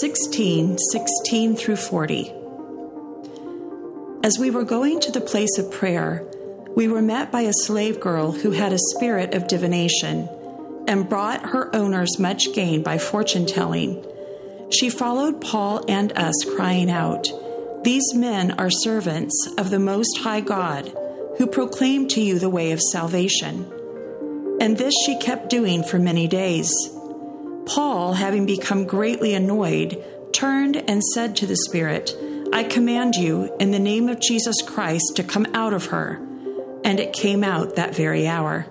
16 16 through 40. As we were going to the place of prayer, we were met by a slave girl who had a spirit of divination and brought her owners much gain by fortune telling. She followed Paul and us, crying out, These men are servants of the Most High God, who proclaim to you the way of salvation. And this she kept doing for many days. Paul, having become greatly annoyed, turned and said to the Spirit, I command you, in the name of Jesus Christ, to come out of her. And it came out that very hour.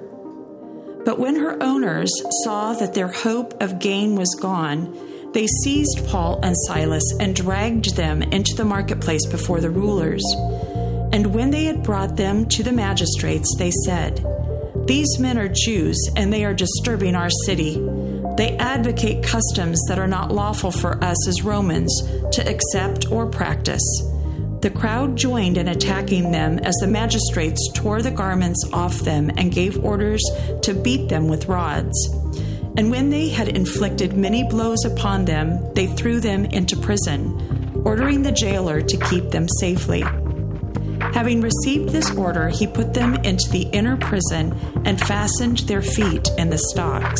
But when her owners saw that their hope of gain was gone, they seized Paul and Silas and dragged them into the marketplace before the rulers. And when they had brought them to the magistrates, they said, These men are Jews, and they are disturbing our city. They advocate customs that are not lawful for us as Romans to accept or practice. The crowd joined in attacking them as the magistrates tore the garments off them and gave orders to beat them with rods. And when they had inflicted many blows upon them, they threw them into prison, ordering the jailer to keep them safely. Having received this order, he put them into the inner prison and fastened their feet in the stocks.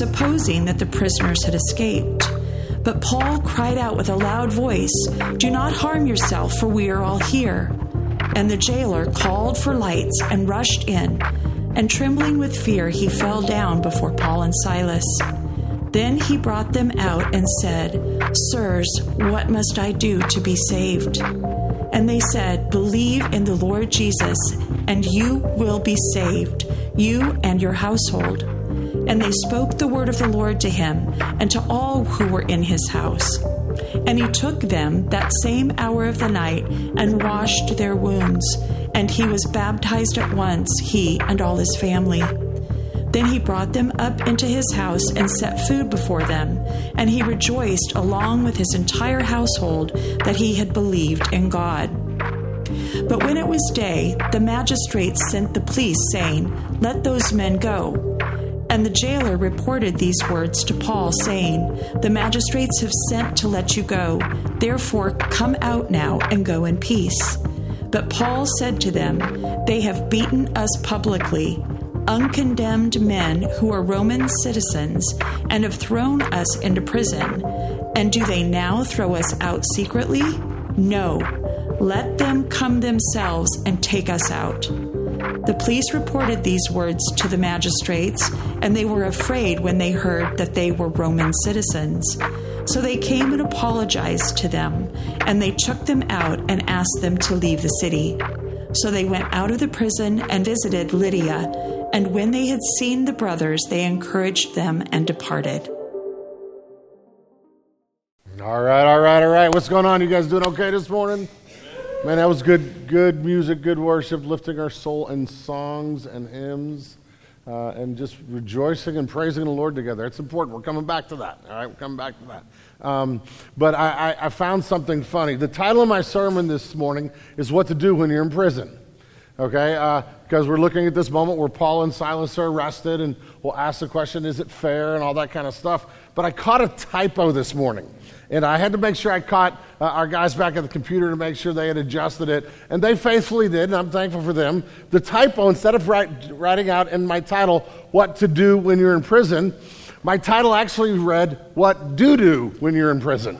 supposing that the prisoners had escaped. But Paul cried out with a loud voice, Do not harm yourself, for we are all here. And the jailer called for lights and rushed in, and trembling with fear, he fell down before Paul and Silas. Then he brought them out and said, Sirs, what must I do to be saved? And they said, Believe in the Lord Jesus, and you will be saved, you and your household. And they spoke the word of the Lord to him and to all who were in his house. And he took them that same hour of the night and washed their wounds. And he was baptized at once, he and all his family. Then he brought them up into his house and set food before them, and he rejoiced along with his entire household that he had believed in God. But when it was day, the magistrates sent the police, saying, Let those men go. And the jailer reported these words to Paul, saying, The magistrates have sent to let you go. Therefore, come out now and go in peace. But Paul said to them, They have beaten us publicly uncondemned men who are Roman citizens and have thrown us into prison. And do they now throw us out secretly? No. Let them come themselves and take us out. The police reported these words to the magistrates, and they were afraid when they heard that they were Roman citizens. So they came and apologized to them, and they took them out and asked them to leave the city. So they went out of the prison and visited Lydia and when they had seen the brothers, they encouraged them and departed. All right, all right, all right. What's going on? You guys doing okay this morning? Man, that was good, good music, good worship, lifting our soul in songs and hymns, uh, and just rejoicing and praising the Lord together. It's important. We're coming back to that. All right, we're coming back to that. Um, but I, I, I found something funny. The title of my sermon this morning is "What to Do When You're in Prison." Okay, uh, because we're looking at this moment where Paul and Silas are arrested, and we'll ask the question, is it fair, and all that kind of stuff. But I caught a typo this morning, and I had to make sure I caught uh, our guys back at the computer to make sure they had adjusted it, and they faithfully did, and I'm thankful for them. The typo, instead of write, writing out in my title, What to Do When You're in Prison, my title actually read, What Do Do When You're in Prison.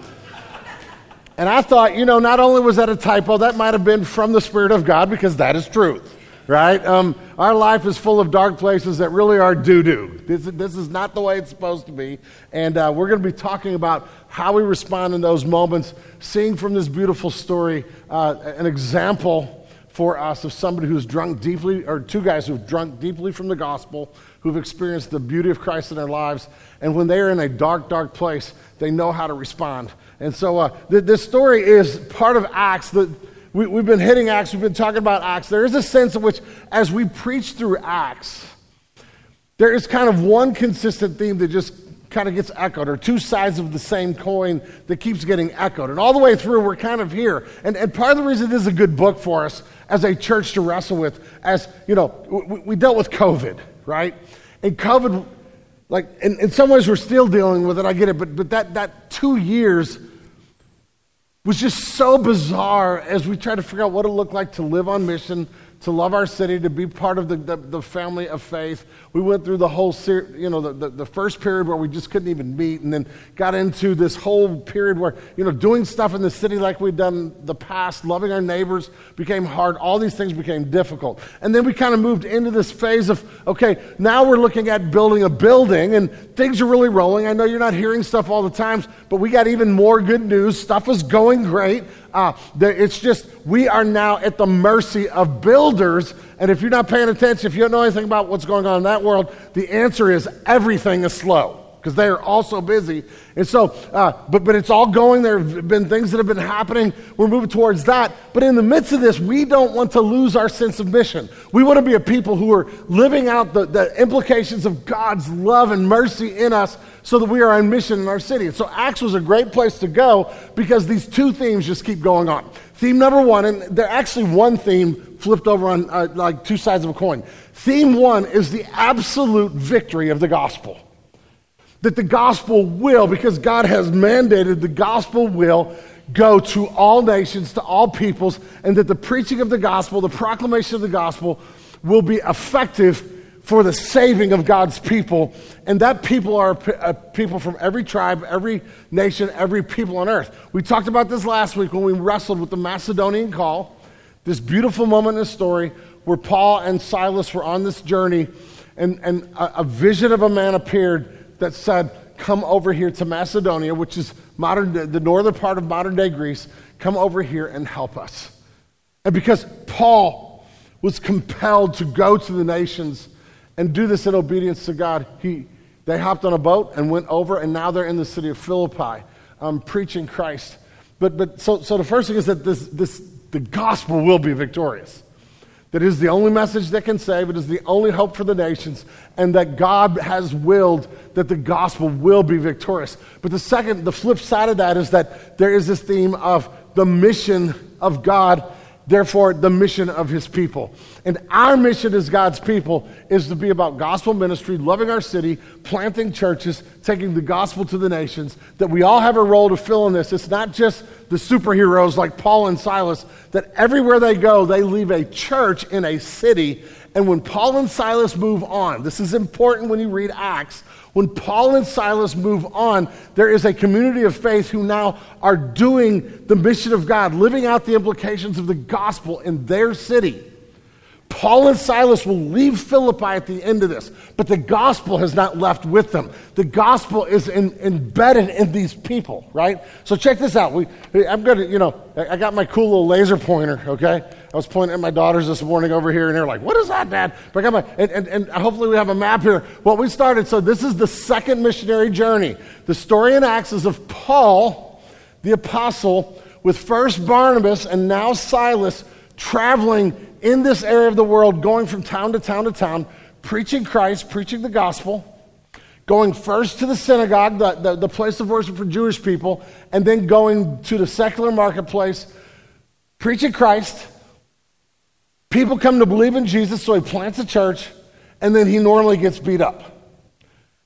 And I thought, you know, not only was that a typo, that might have been from the Spirit of God because that is truth right? Um, our life is full of dark places that really are doo doo. This, this is not the way it's supposed to be. And uh, we're going to be talking about how we respond in those moments, seeing from this beautiful story uh, an example for us of somebody who's drunk deeply, or two guys who've drunk deeply from the gospel, who've experienced the beauty of Christ in their lives, and when they are in a dark, dark place, they know how to respond. And so uh, th- this story is part of Acts. That we, we've been hitting Acts, we've been talking about Acts. There is a sense in which, as we preach through Acts, there is kind of one consistent theme that just kind of gets echoed, or two sides of the same coin that keeps getting echoed. And all the way through, we're kind of here. And, and part of the reason this is a good book for us as a church to wrestle with, as, you know, we, we dealt with COVID, right? And COVID, like, in, in some ways, we're still dealing with it, I get it, but, but that, that two years was just so bizarre as we try to figure out what it looked like to live on mission, to love our city, to be part of the, the, the family of faith. We went through the whole, ser- you know, the, the, the, first period where we just couldn't even meet, and then got into this whole period where, you know, doing stuff in the city like we'd done the past, loving our neighbors became hard. All these things became difficult. And then we kind of moved into this phase of, okay, now we're looking at building a building, and things are really rolling. I know you're not hearing stuff all the times, but we got even more good news. Stuff is going great. Uh, it's just, we are now at the mercy of builders. And if you're not paying attention, if you don't know anything about what's going on in that world, the answer is everything is slow because they are also busy. And so, uh, but, but it's all going. There have been things that have been happening. We're moving towards that. But in the midst of this, we don't want to lose our sense of mission. We want to be a people who are living out the, the implications of God's love and mercy in us so that we are on mission in our city. And so Acts was a great place to go because these two themes just keep going on. Theme number one, and they're actually one theme flipped over on uh, like two sides of a coin. Theme one is the absolute victory of the gospel that the gospel will, because God has mandated the gospel will go to all nations, to all peoples, and that the preaching of the gospel, the proclamation of the gospel, will be effective for the saving of God's people. And that people are uh, people from every tribe, every nation, every people on earth. We talked about this last week when we wrestled with the Macedonian call, this beautiful moment in the story where Paul and Silas were on this journey, and, and a, a vision of a man appeared that said, Come over here to Macedonia, which is modern, the northern part of modern day Greece. Come over here and help us. And because Paul was compelled to go to the nations and do this in obedience to God, he, they hopped on a boat and went over, and now they're in the city of Philippi um, preaching Christ. But, but so, so the first thing is that this, this, the gospel will be victorious that is the only message that can save, it is the only hope for the nations, and that God has willed that the gospel will be victorious. But the second, the flip side of that is that there is this theme of the mission of God therefore the mission of his people. And our mission as God's people is to be about gospel ministry, loving our city, planting churches, taking the gospel to the nations, that we all have a role to fill in this. It's not just the superheroes like Paul and Silas, that everywhere they go, they leave a church in a city. And when Paul and Silas move on, this is important when you read Acts, when Paul and Silas move on, there is a community of faith who now are doing the mission of God, living out the implications of the gospel in their city. Paul and Silas will leave Philippi at the end of this, but the gospel has not left with them. The gospel is in, embedded in these people, right? So check this out. We, I'm going to, you know, I got my cool little laser pointer, okay? I was pointing at my daughters this morning over here, and they're like, What is that, Dad? But I got my, and, and, and hopefully we have a map here. Well, we started, so this is the second missionary journey. The story in Acts is of Paul, the apostle, with first Barnabas and now Silas traveling in this area of the world, going from town to town to town, preaching Christ, preaching the gospel, going first to the synagogue, the, the, the place of worship for Jewish people, and then going to the secular marketplace, preaching Christ People come to believe in Jesus, so he plants a church, and then he normally gets beat up.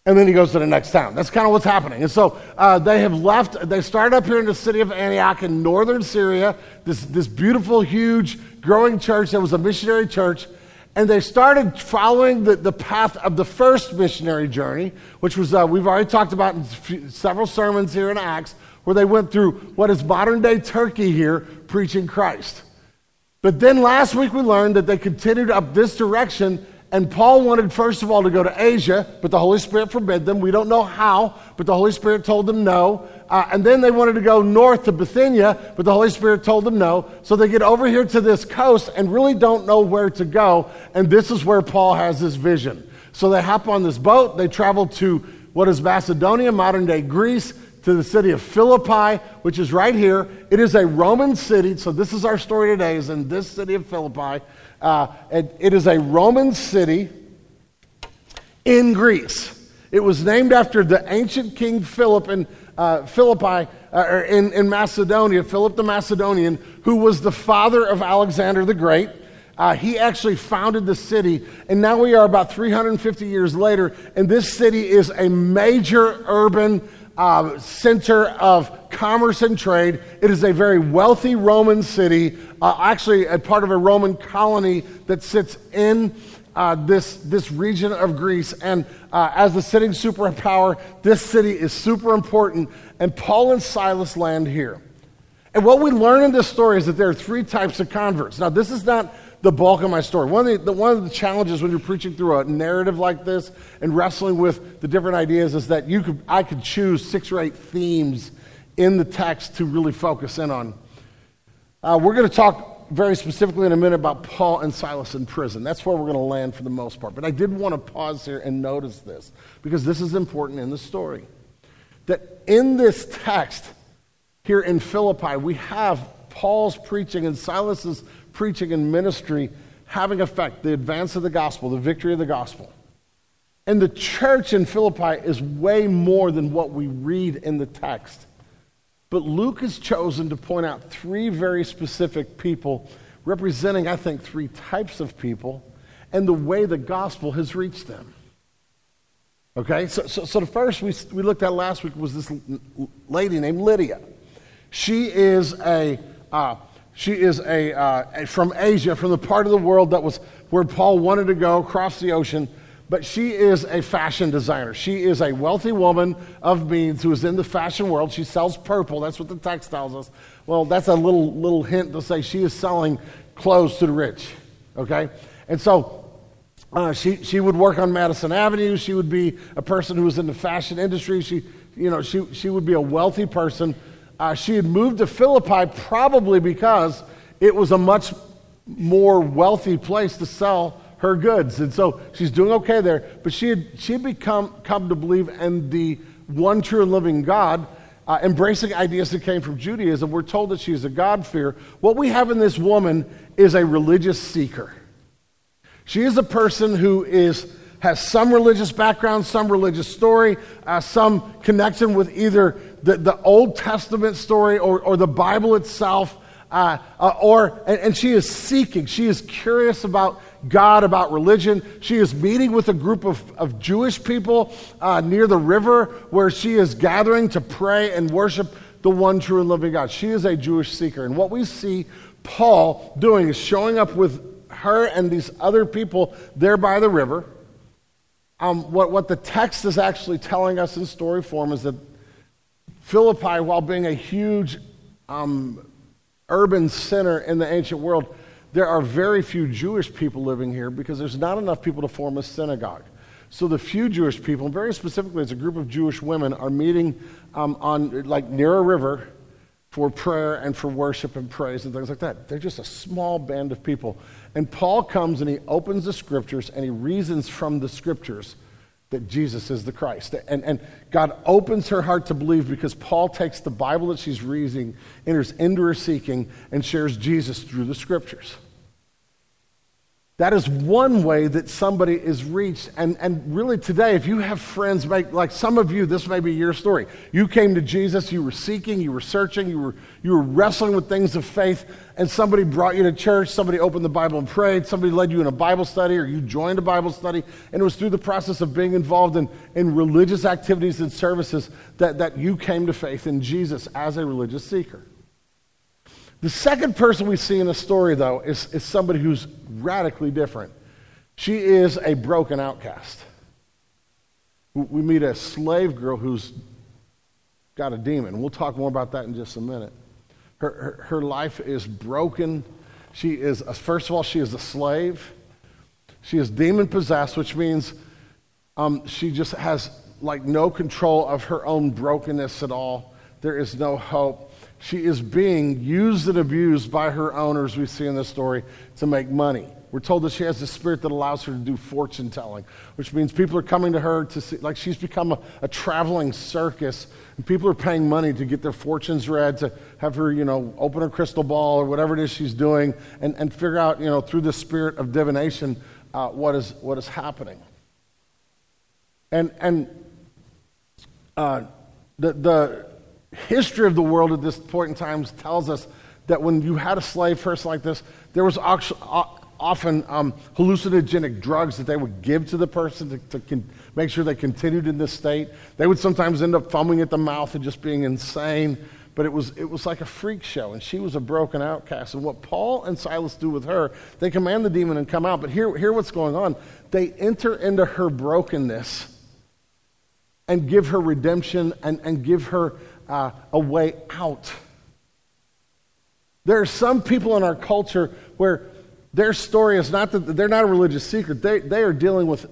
And then he goes to the next town. That's kind of what's happening. And so uh, they have left, they started up here in the city of Antioch in northern Syria, this, this beautiful, huge, growing church that was a missionary church. And they started following the, the path of the first missionary journey, which was, uh, we've already talked about in several sermons here in Acts, where they went through what is modern day Turkey here, preaching Christ. But then last week we learned that they continued up this direction And Paul wanted, first of all, to go to Asia, but the Holy Spirit forbid them. We don't know how, but the Holy Spirit told them no. Uh, and then they wanted to go north to Bithynia, but the Holy Spirit told them no. So they get over here to this coast and really don't know where to go. And this is where Paul has his vision. So they hop on this boat, they travel to what is Macedonia, modern day Greece, to the city of Philippi, which is right here. It is a Roman city, so this is our story today, is in this city of Philippi. Uh, it, it is a Roman city in Greece. It was named after the ancient king Philip in uh, Philippi, uh, in, in Macedonia, Philip the Macedonian, who was the father of Alexander the Great. Uh, he actually founded the city, and now we are about 350 years later, and this city is a major urban uh, center of commerce and trade. It is a very wealthy Roman city, uh, actually, a part of a Roman colony that sits in uh, this, this region of Greece. And uh, as the sitting superpower, this city is super important. And Paul and Silas land here. And what we learn in this story is that there are three types of converts. Now, this is not the bulk of my story. One of the, the, one of the challenges when you're preaching through a narrative like this and wrestling with the different ideas is that you could, I could choose six or eight themes in the text to really focus in on. Uh, we're going to talk very specifically in a minute about Paul and Silas in prison. That's where we're going to land for the most part. But I did want to pause here and notice this because this is important in the story. That in this text here in Philippi, we have Paul's preaching and Silas's preaching and ministry having effect, the advance of the gospel, the victory of the gospel. And the church in Philippi is way more than what we read in the text. But Luke has chosen to point out three very specific people, representing, I think, three types of people, and the way the gospel has reached them. Okay, so, so, so the first we, we looked at last week was this lady named Lydia. She is a uh, she is a, uh, from Asia, from the part of the world that was where Paul wanted to go across the ocean. But she is a fashion designer. She is a wealthy woman of means who is in the fashion world. She sells purple. That's what the text tells us. Well, that's a little, little hint to say she is selling clothes to the rich. Okay? And so uh, she, she would work on Madison Avenue. She would be a person who was in the fashion industry. She, you know, she, she would be a wealthy person uh, she had moved to Philippi probably because it was a much more wealthy place to sell her goods. And so she's doing okay there. But she had, she had become come to believe in the one true and living God, uh, embracing ideas that came from Judaism. We're told that she's a God-fearer. What we have in this woman is a religious seeker. She is a person who is has some religious background, some religious story, uh, some connection with either the, the Old Testament story or, or the Bible itself. Uh, uh, or and, and, she is seeking she is curious about god about religion she is meeting with a group of, of jewish people uh, near the river where she is gathering to pray and worship the one true and living god she is a jewish seeker and what we see paul doing is showing up with her and these other people there by the river um, what, what the text is actually telling us in story form is that Philippi, while being a huge um, urban center in the ancient world, there are very few Jewish people living here because there's not enough people to form a synagogue. So the few Jewish people, very specifically, it's a group of Jewish women, are meeting um, on like near a river for prayer and for worship and praise and things like that. They're just a small band of people. And Paul comes and he opens the scriptures and he reasons from the scriptures that Jesus is the Christ. And, and God opens her heart to believe because Paul takes the Bible that she's reading, enters into her seeking, and shares Jesus through the scriptures. That is one way that somebody is reached. And, and really, today, if you have friends, like, like some of you, this may be your story. You came to Jesus, you were seeking, you were searching, you were, you were wrestling with things of faith, and somebody brought you to church, somebody opened the Bible and prayed, somebody led you in a Bible study, or you joined a Bible study, and it was through the process of being involved in, in religious activities and services that, that you came to faith in Jesus as a religious seeker. The second person we see in the story, though, is, is somebody who's radically different. She is a broken outcast. We meet a slave girl who's got a demon. We'll talk more about that in just a minute. Her, her, her life is broken. She is, first of all, she is a slave. She is demon possessed, which means um, she just has like no control of her own brokenness at all. There is no hope. She is being used and abused by her owners, we see in this story, to make money. We're told that she has a spirit that allows her to do fortune telling, which means people are coming to her to see, like she's become a, a traveling circus, and people are paying money to get their fortunes read, to have her, you know, open her crystal ball or whatever it is she's doing, and, and figure out, you know, through the spirit of divination, uh, what, is, what is happening. And, and uh, the, the history of the world at this point in time tells us that when you had a slave person like this, there was often um, hallucinogenic drugs that they would give to the person to, to con- make sure they continued in this state. They would sometimes end up foaming at the mouth and just being insane. But it was, it was like a freak show, and she was a broken outcast. And what Paul and Silas do with her, they command the demon and come out. But here, here what's going on. They enter into her brokenness and give her redemption and, and give her uh, a way out. There are some people in our culture where their story is not that they're not a religious secret. They, they are dealing with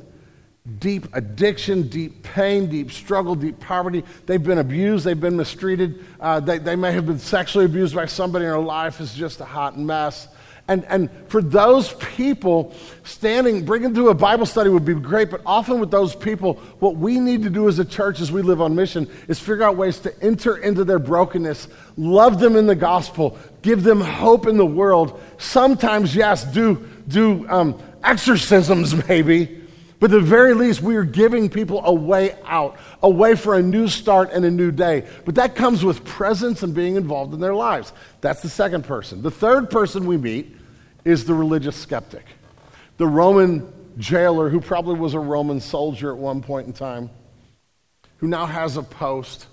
deep addiction, deep pain, deep struggle, deep poverty. They've been abused, they've been mistreated. Uh, they, they may have been sexually abused by somebody, and their life is just a hot mess. And, and for those people, standing, bringing to a Bible study would be great, but often with those people, what we need to do as a church as we live on mission is figure out ways to enter into their brokenness, love them in the gospel, give them hope in the world. Sometimes, yes, do, do um, exorcisms maybe, but at the very least, we are giving people a way out, a way for a new start and a new day. But that comes with presence and being involved in their lives. That's the second person. The third person we meet is the religious skeptic, the Roman jailer who probably was a Roman soldier at one point in time, who now has a post.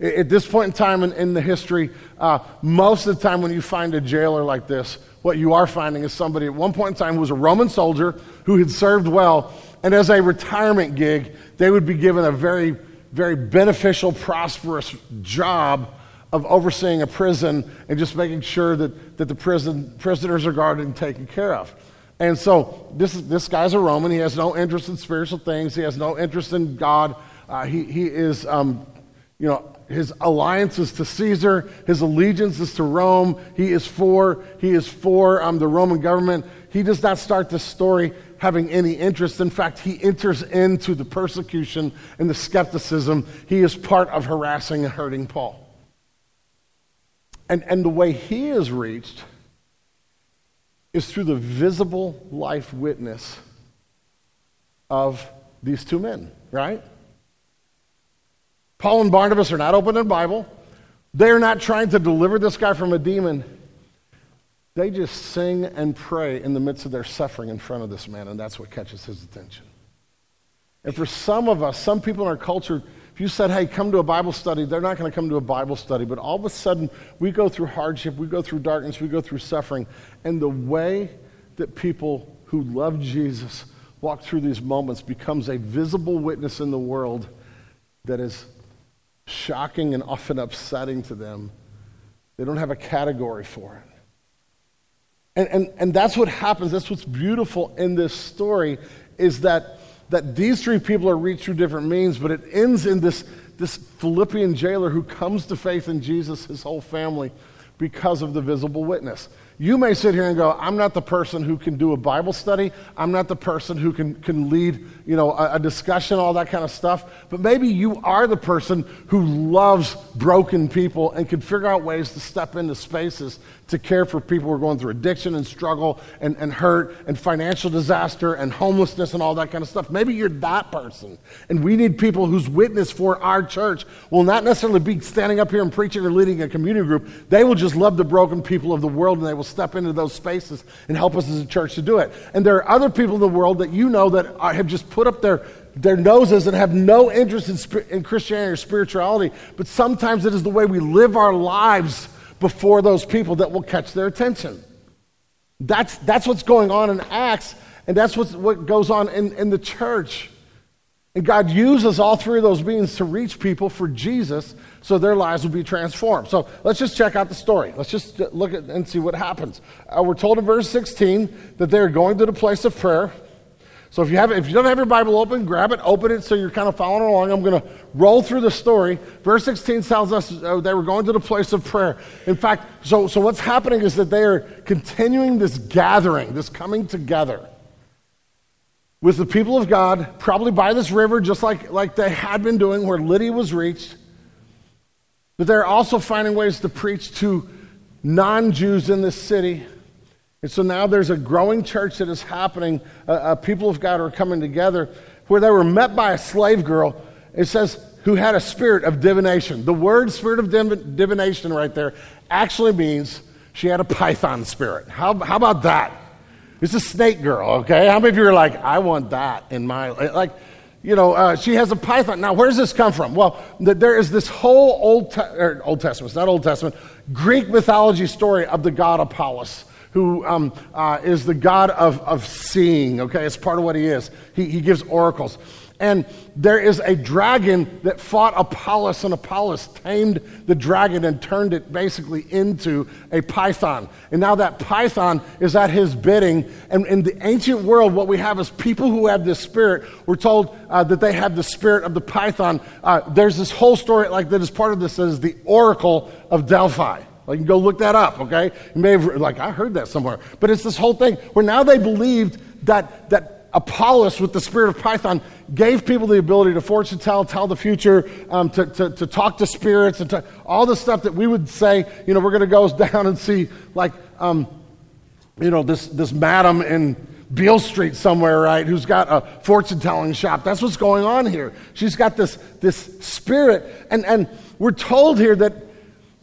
At this point in time in, in the history, uh, most of the time when you find a jailer like this, what you are finding is somebody at one point in time who was a Roman soldier who had served well, and as a retirement gig, they would be given a very, very beneficial, prosperous job of overseeing a prison and just making sure that, that the prison, prisoners are guarded and taken care of. And so this, this guy's a Roman. He has no interest in spiritual things. He has no interest in God. Uh, he, he is, um, you know, his alliance is to Caesar. His allegiance is to Rome. He is for, he is for um, the Roman government. He does not start this story having any interest. In fact, he enters into the persecution and the skepticism. He is part of harassing and hurting Paul. And, and the way he is reached is through the visible life witness of these two men, right? Paul and Barnabas are not opening the Bible. They're not trying to deliver this guy from a demon. They just sing and pray in the midst of their suffering in front of this man, and that's what catches his attention. And for some of us, some people in our culture, if you said, hey, come to a Bible study, they're not going to come to a Bible study. But all of a sudden, we go through hardship, we go through darkness, we go through suffering. And the way that people who love Jesus walk through these moments becomes a visible witness in the world that is shocking and often upsetting to them. They don't have a category for it. And, and, and that's what happens. That's what's beautiful in this story is that that these three people are reached through different means, but it ends in this, this Philippian jailer who comes to faith in Jesus, his whole family, because of the visible witness. You may sit here and go, I'm not the person who can do a Bible study. I'm not the person who can, can lead, you know, a, a, discussion, all that kind of stuff. But maybe you are the person who loves broken people and can figure out ways to step into spaces to care for people who are going through addiction and struggle and, and hurt and financial disaster and homelessness and all that kind of stuff. Maybe you're that person. And we need people whose witness for our church will not necessarily be standing up here and preaching or leading a community group. They will just love the broken people of the world and they will step into those spaces and help us as a church to do it. And there are other people in the world that you know that are, have just put up their their noses and have no interest in, in Christianity or spirituality, but sometimes it is the way we live our lives before those people that will catch their attention. That's, that's what's going on in Acts, and that's what's, what goes on in, in the church. And God uses all three of those means to reach people for Jesus so their lives will be transformed. So let's just check out the story. Let's just look at and see what happens. Uh, we're told in verse 16 that they're going to the place of prayer. So if you have if you don't have your Bible open, grab it, open it so you're kind of following along. I'm going to roll through the story. Verse 16 tells us uh, they were going to the place of prayer. In fact, so so what's happening is that they are continuing this gathering, this coming together with the people of God, probably by this river, just like, like they had been doing where Lydia was reached. But they're also finding ways to preach to non Jews in this city. And so now there's a growing church that is happening. Uh, uh, people of God are coming together where they were met by a slave girl. It says, who had a spirit of divination. The word spirit of div- divination right there actually means she had a python spirit. How, how about that? It's a snake girl, okay? How many of you are like, I want that in my, like, you know, uh, she has a python. Now, where does this come from? Well, the, there is this whole Old, Te- Old Testament, it's not Old Testament, Greek mythology story of the god Apollos who um, uh, is the God of, of seeing, okay? It's part of what he is. He, he gives oracles. And there is a dragon that fought Apollos, and Apollos tamed the dragon and turned it basically into a python. And now that python is at his bidding. And in the ancient world, what we have is people who have this spirit. We're told uh, that they have the spirit of the python. Uh, there's this whole story, like that is part of this, that is the Oracle of Delphi. Like, you can go look that up, okay? You may have, like, I heard that somewhere. But it's this whole thing where now they believed that, that Apollos, with the spirit of Python, gave people the ability to fortune tell, tell the future, um, to, to, to, talk to spirits, and to, all the stuff that we would say, you know, we're going to go down and see, like, um, you know, this, this madam in Beale Street somewhere, right, who's got a fortune telling shop. That's what's going on here. She's got this, this spirit. And, and we're told here that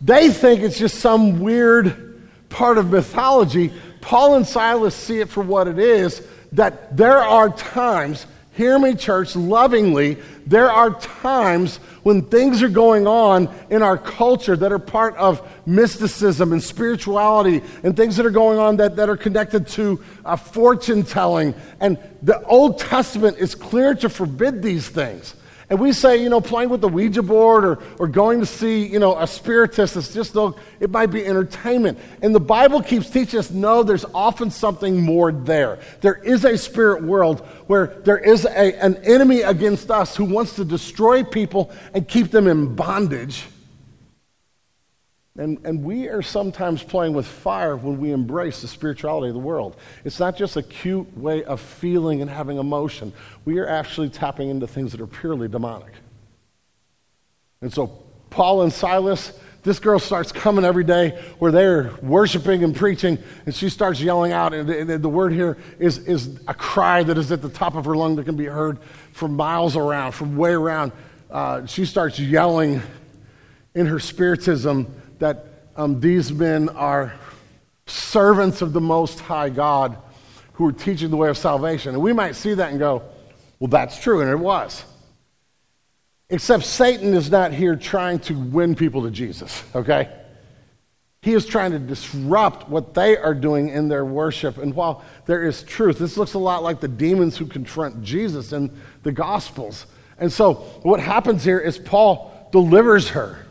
they think it's just some weird part of mythology. Paul and Silas see it for what it is that there are times, hear me, church, lovingly, there are times when things are going on in our culture that are part of mysticism and spirituality and things that are going on that, that are connected to uh, fortune telling. And the Old Testament is clear to forbid these things. And we say, you know, playing with the Ouija board or, or going to see, you know, a spiritist, it's just, though it might be entertainment. And the Bible keeps teaching us, no, there's often something more there. There is a spirit world where there is a, an enemy against us who wants to destroy people and keep them in bondage. And, and we are sometimes playing with fire when we embrace the spirituality of the world. It's not just a cute way of feeling and having emotion. We are actually tapping into things that are purely demonic. And so, Paul and Silas, this girl starts coming every day where they're worshiping and preaching, and she starts yelling out. And the, word here is, is a cry that is at the top of her lung that can be heard from miles around, from way around. Uh, she starts yelling in her spiritism that um, these men are servants of the Most High God who are teaching the way of salvation. And we might see that and go, well, that's true, and it was. Except Satan is not here trying to win people to Jesus, okay? He is trying to disrupt what they are doing in their worship. And while there is truth, this looks a lot like the demons who confront Jesus in the Gospels. And so what happens here is Paul delivers her.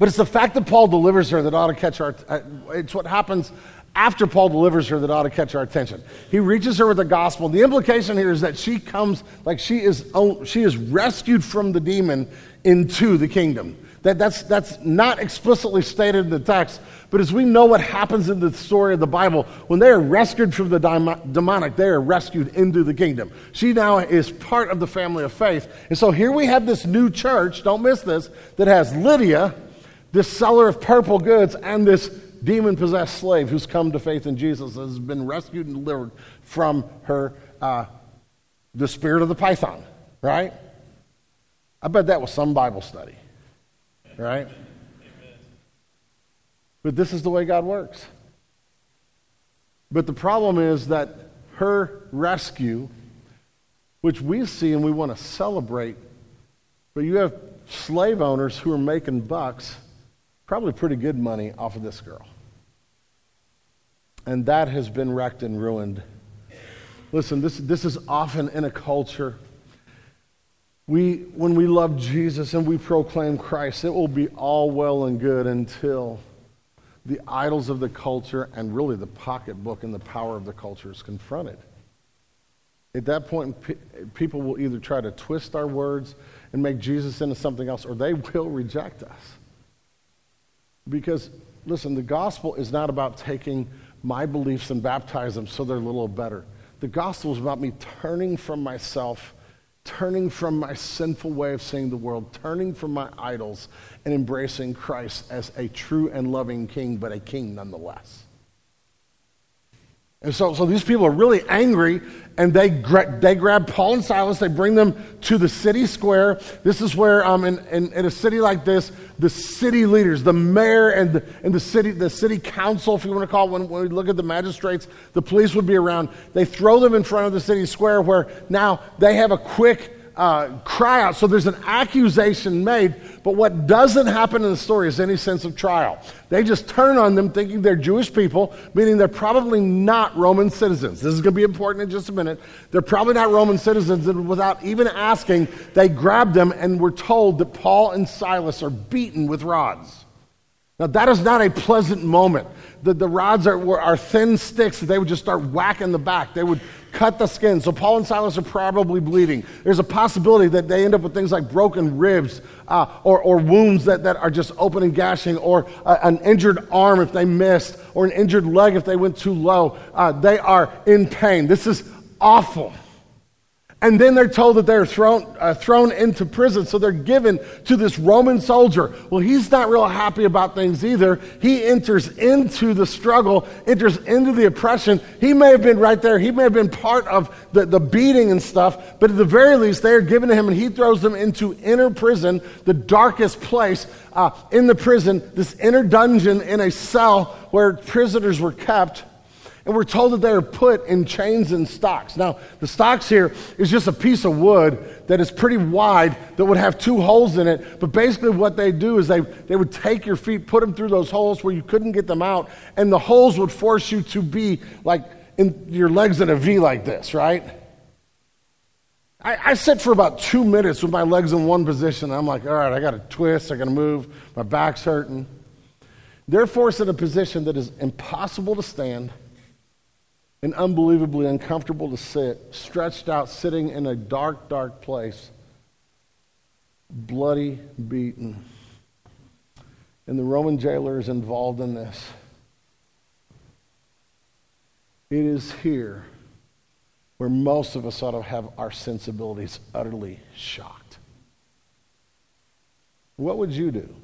But it's the fact that Paul delivers her that ought to catch our uh, it's what happens after Paul delivers her that ought to catch our attention. He reaches her with the gospel. The implication here is that she comes like she is she is rescued from the demon into the kingdom. That, that's, that's not explicitly stated in the text, but as we know what happens in the story of the Bible, when they are rescued from the demonic, they are rescued into the kingdom. She now is part of the family of faith. And so here we have this new church, don't miss this, that has Lydia, this seller of purple goods and this demon possessed slave who's come to faith in Jesus has been rescued and delivered from her, uh, the spirit of the python, right? I bet that was some Bible study, right? But this is the way God works. But the problem is that her rescue, which we see and we want to celebrate, but you have slave owners who are making bucks probably pretty good money off of this girl. And that has been wrecked and ruined. Listen, this, this is often in a culture. We, when we love Jesus and we proclaim Christ, it will be all well and good until the idols of the culture and really the pocketbook and the power of the culture is confronted. At that point, people will either try to twist our words and make Jesus into something else, or they will reject us. Because, listen, the gospel is not about taking my beliefs and baptize them so they're a little better. The gospel is about me turning from myself, turning from my sinful way of seeing the world, turning from my idols, and embracing Christ as a true and loving king, but a king nonetheless. And so, so these people are really angry, and they, gra- they grab Paul and Silas, they bring them to the city square. This is where, um, in, in, in a city like this, the city leaders, the mayor and the, and the, city, the city council, if you want to call it, when, when we look at the magistrates, the police would be around. They throw them in front of the city square where now they have a quick uh, cry out. So there's an accusation made, but what doesn't happen in the story is any sense of trial. They just turn on them thinking they're Jewish people, meaning they're probably not Roman citizens. This is going to be important in just a minute. They're probably not Roman citizens, and without even asking, they grab them and we're told that Paul and Silas are beaten with rods. Now, that is not a pleasant moment. The, the rods are, are thin sticks that they would just start whacking the back. They would cut the skin. So Paul and Silas are probably bleeding. There's a possibility that they end up with things like broken ribs uh, or, or wounds that, that are just open and gashing, or uh, an injured arm if they missed, or an injured leg if they went too low. Uh, they are in pain. This is awful. And then they're told that they're thrown, uh, thrown into prison. So they're given to this Roman soldier. Well, he's not real happy about things either. He enters into the struggle, enters into the oppression. He may have been right there. He may have been part of the, the beating and stuff. But at the very least, they are given to him and he throws them into inner prison, the darkest place uh, in the prison, this inner dungeon in a cell where prisoners were kept. And we're told that they are put in chains and stocks. Now, the stocks here is just a piece of wood that is pretty wide that would have two holes in it. But basically, what they do is they, they would take your feet, put them through those holes where you couldn't get them out, and the holes would force you to be like in your legs in a V like this, right? I, I sit for about two minutes with my legs in one position. I'm like, all right, I got to twist, I got to move, my back's hurting. They're forced in a position that is impossible to stand and unbelievably uncomfortable to sit, stretched out, sitting in a dark, dark place, bloody, beaten. And the Roman jailer is involved in this. It is here where most of us ought to have our sensibilities utterly shocked. What would you do?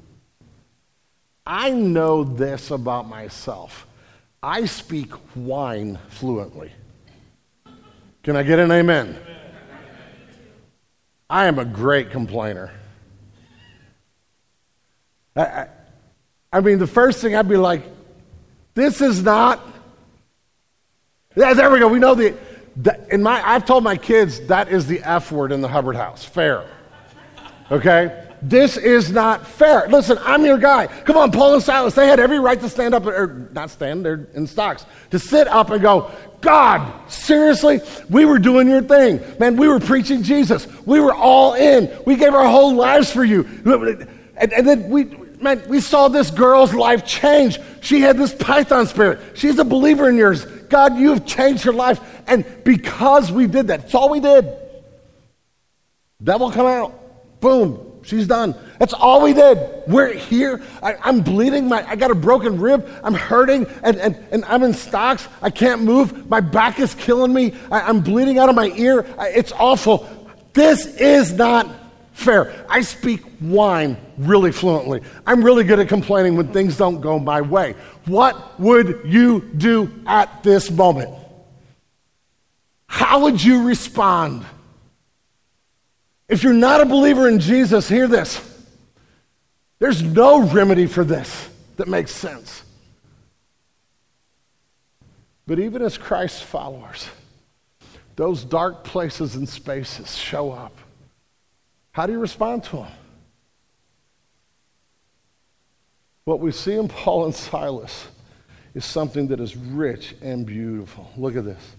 I know this about myself. I speak whine fluently. Can I get an amen? I am a great complainer. I, I, I, mean, the first thing I'd be like, this is not. Yeah, there we go. We know the. the in my, I've told my kids that is the F word in the Hubbard house. Fair. Okay? This is not fair. Listen, I'm your guy. Come on, Paul and Silas. They had every right to stand up, or not stand, they're in stocks, to sit up and go, God, seriously? We were doing your thing. Man, we were preaching Jesus. We were all in. We gave our whole lives for you. And, and then we, man, we saw this girl's life change. She had this python spirit. She's a believer in yours. God, you have changed her life. And because we did that, that's all we did. Devil come out. Boom. She's done. That's all we did. We're here. I, am bleeding. My, I got a broken rib. I'm hurting, and, and, and I'm in stocks. I can't move. My back is killing me. I, am bleeding out of my ear. I, it's awful. This is not fair. I speak whine really fluently. I'm really good at complaining when things don't go my way. What would you do at this moment? How would you respond? If you're not a believer in Jesus, hear this. There's no remedy for this that makes sense. But even as Christ's followers, those dark places and spaces show up. How do you respond to them? What we see in Paul and Silas is something that is rich and beautiful. Look at this.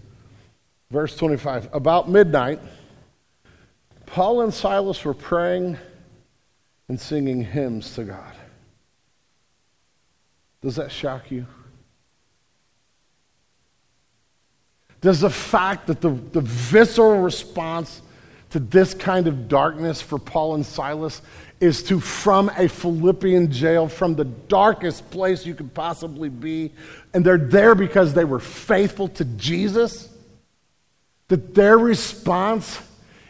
Verse 25. About midnight, Paul and Silas were praying and singing hymns to God. Does that shock you? Does the fact that the, the visceral response to this kind of darkness for Paul and Silas is to, from a Philippian jail, from the darkest place you could possibly be, and they're there because they were faithful to Jesus, that their response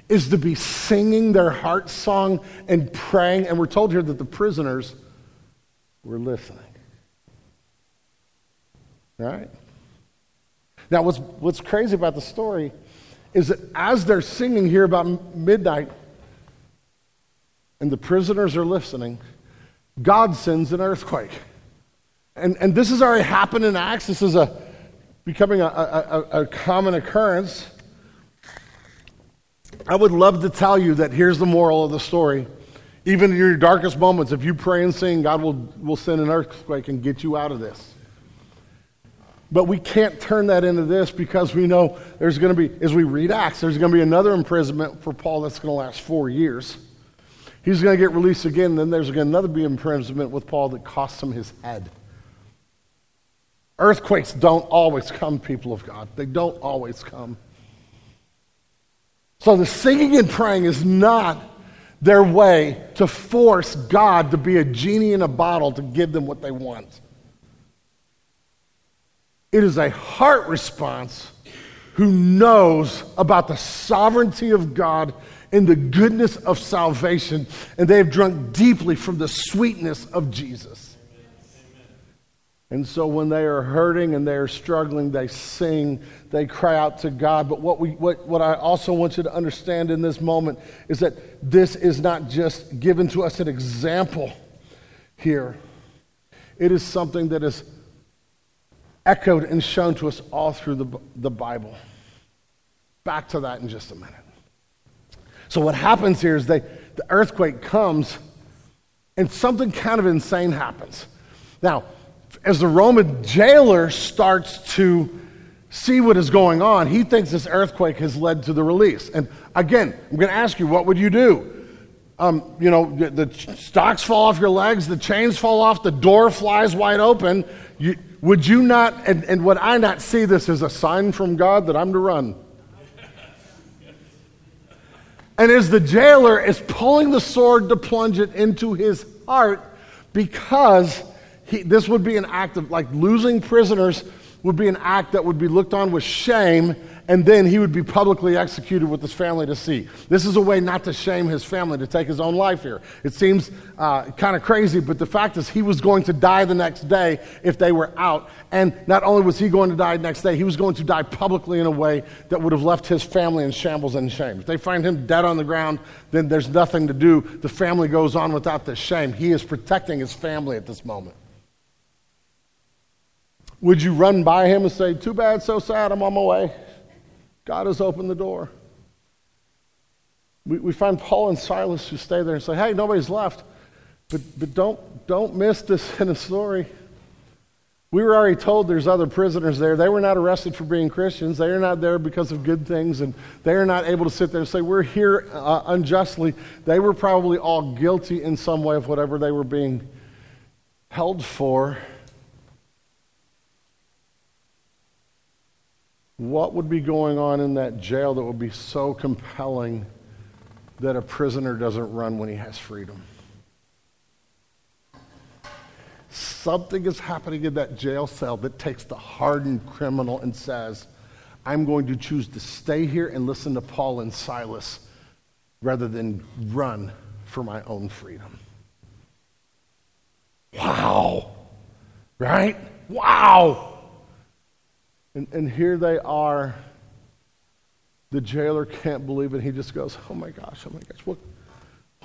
is to be singing their heart song and praying. And we're told here that the prisoners were listening. Right? Now, what's, what's crazy about the story is that as they're singing here about midnight and the prisoners are listening, God sends an earthquake. And, and this has already happened in Acts. This is a, becoming a, a, a common occurrence. I would love to tell you that here's the moral of the story. Even in your darkest moments, if you pray and sing, God will, will send an earthquake and get you out of this. But we can't turn that into this because we know there's going to be, as we read Acts, there's going to be another imprisonment for Paul that's going to last four years. He's going to get released again, then there's going to another be imprisonment with Paul that costs him his head. Earthquakes don't always come, people of God. They don't always come. So the singing and praying is not their way to force God to be a genie in a bottle to give them what they want. It is a heart response who knows about the sovereignty of God and the goodness of salvation, and they have drunk deeply from the sweetness of Jesus. And so when they are hurting and they are struggling, they sing, they cry out to God. But what, we, what, what I also want you to understand in this moment is that this is not just given to us an example here, it is something that is echoed and shown to us all through the, the Bible. Back to that in just a minute. So, what happens here is they, the earthquake comes and something kind of insane happens. Now, as the Roman jailer starts to see what is going on, he thinks this earthquake has led to the release. And again, I'm going to ask you, what would you do? Um, you know, the, the, stocks fall off your legs, the chains fall off, the door flies wide open. You, would you not, and, and would I not see this as a sign from God that I'm to run? And as the jailer is pulling the sword to plunge it into his heart, because he, this would be an act of like losing prisoners would be an act that would be looked on with shame, and then he would be publicly executed with his family to see. This is a way not to shame his family, to take his own life here. It seems uh, kind of crazy, but the fact is, he was going to die the next day if they were out. And not only was he going to die next day, he was going to die publicly in a way that would have left his family in shambles and shame. If they find him dead on the ground, then there's nothing to do. The family goes on without this shame. He is protecting his family at this moment. Would you run by him and say, Too bad, so sad, I'm on my way? God has opened the door. We, we find Paul and Silas who stay there and say, Hey, nobody's left. But, but don't, don't miss this in a story. We were already told there's other prisoners there. They were not arrested for being Christians. They are not there because of good things, and they are not able to sit there and say, We're here uh, unjustly. They were probably all guilty in some way of whatever they were being held for. What would be going on in that jail that would be so compelling that a prisoner doesn't run when he has freedom? Something is happening in that jail cell that takes the hardened criminal and says, I'm going to choose to stay here and listen to Paul and Silas rather than run for my own freedom. Wow. Right? Wow. And, and here they are. The jailer can't believe it. He just goes, Oh my gosh, oh my gosh, what,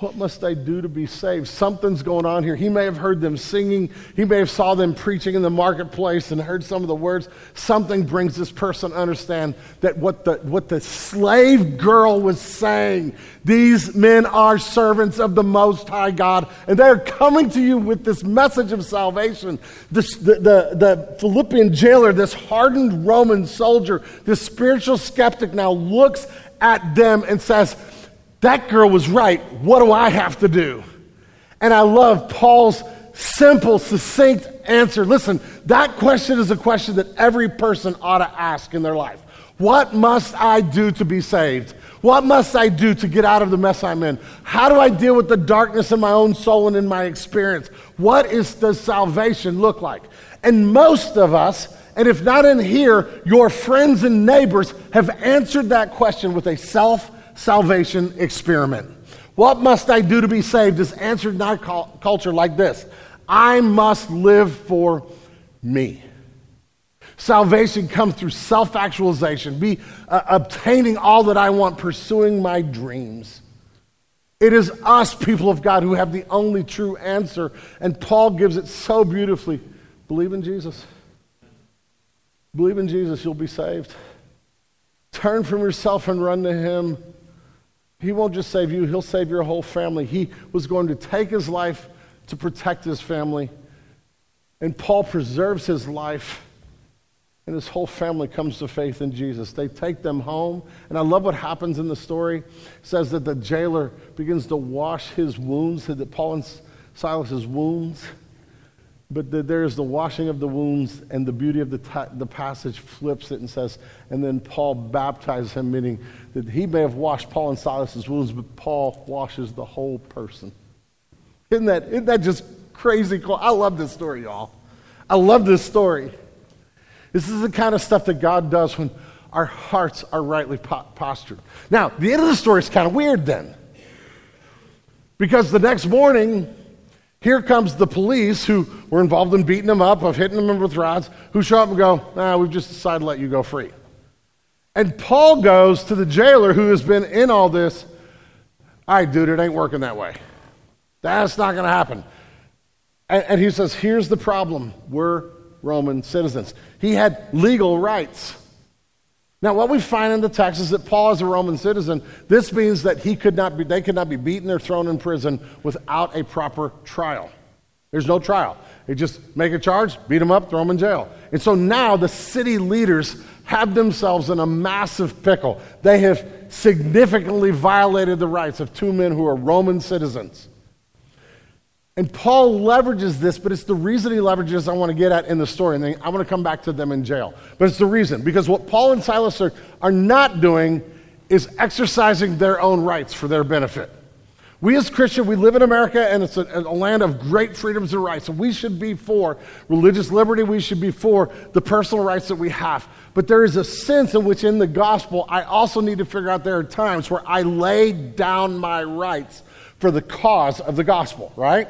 what must I do to be saved? Something's going on here. He may have heard them singing. He may have saw them preaching in the marketplace and heard some of the words. Something brings this person to understand that what the, what the slave girl was saying, these men are servants of the Most High God, and they're coming to you with this message of salvation. This, the, the, the Philippian jailer, this hardened Roman soldier, this spiritual skeptic now looks at them and says, that girl was right. What do I have to do? And I love Paul's simple, succinct answer. Listen, that question is a question that every person ought to ask in their life. What must I do to be saved? What must I do to get out of the mess I'm in? How do I deal with the darkness in my own soul and in my experience? What is, does salvation look like? And most of us, and if not in here, your friends and neighbors have answered that question with a self salvation experiment. What must I do to be saved is answered in our culture like this I must live for me. Salvation comes through self actualization, be uh, obtaining all that I want, pursuing my dreams. It is us, people of God, who have the only true answer. And Paul gives it so beautifully believe in Jesus. Believe in Jesus, you'll be saved. Turn from yourself and run to Him. He won't just save you, He'll save your whole family. He was going to take His life to protect His family. And Paul preserves his life and his whole family comes to faith in Jesus. They take them home. And I love what happens in the story. It says that the jailer begins to wash his wounds, that Paul and Silas's wounds. But the, there's the washing of the wounds, and the beauty of the, the passage flips it and says, and then Paul baptizes him, meaning that he may have washed Paul and Silas's wounds, but Paul washes the whole person. Isn't that, isn't that just crazy cool? I love this story, y'all. I love this story. This is the kind of stuff that God does when our hearts are rightly po- postured. Now, the end of the story is kind of weird then. Because the next morning, here comes the police who were involved in beating him up, of hitting him with rods, who show up and go, nah, we've just decided to let you go free. And Paul goes to the jailer who has been in all this. All right, dude, it ain't working that way. That's not going to happen. And, and he says, here's the problem. We're Roman citizens. He had legal rights. Now, what we find in the text is that Paul is a Roman citizen. This means that he could not be, they could not be beaten or thrown in prison without a proper trial. There's no trial. They just make a charge, beat them up, throw them in jail. And so now the city leaders have themselves in a massive pickle. They have significantly violated the rights of two men who are Roman citizens. And Paul leverages this, but it's the reason he leverages I want to get at in the story. And then I want to come back to them in jail. But it's the reason. Because what Paul and Silas are, are not doing is exercising their own rights for their benefit. We as Christians, we live in America and it's a, a, land of great freedoms and rights. And we should be for religious liberty. We should be for the personal rights that we have. But there is a sense in which in the gospel, I also need to figure out there are times where I lay down my rights for the cause of the gospel, right?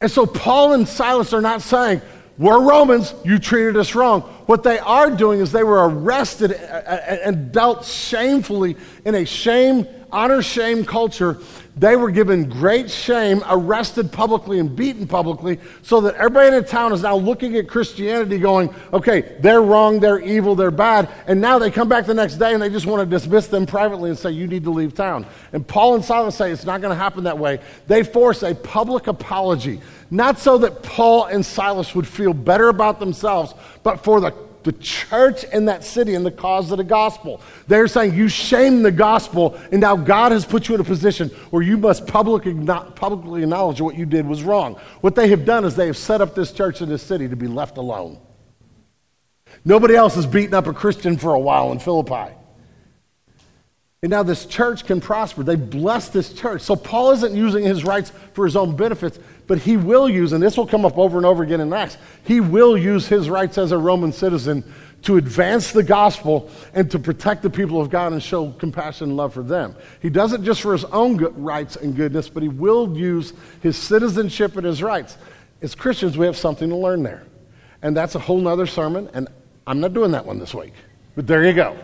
And so Paul and Silas are not saying, we're Romans, you treated us wrong. What they are doing is they were arrested and dealt shamefully in a shame, honor shame culture they were given great shame, arrested publicly, and beaten publicly, so that everybody in the town is now looking at Christianity going, okay, they're wrong, they're evil, they're bad. And now they come back the next day and they just want to dismiss them privately and say, you need to leave town. And Paul and Silas say it's not going to happen that way. They force a public apology, not so that Paul and Silas would feel better about themselves, but for the the church in that city and the cause of the gospel. They're saying you shame the gospel, and now God has put you in a position where you must publicly, publicly acknowledge what you did was wrong. What they have done is they have set up this church in this city to be left alone. Nobody else has beaten up a Christian for a while in Philippi. And now this church can prosper. They bless this church. So Paul isn't using his rights for his own benefits, but he will use, and this will come up over and over again in Acts, he will use his rights as a Roman citizen to advance the gospel and to protect the people of God and show compassion and love for them. He does it just for his own rights and goodness, but he will use his citizenship and his rights. As Christians, we have something to learn there. And that's a whole nother sermon, and I'm not doing that one this week. But there you go.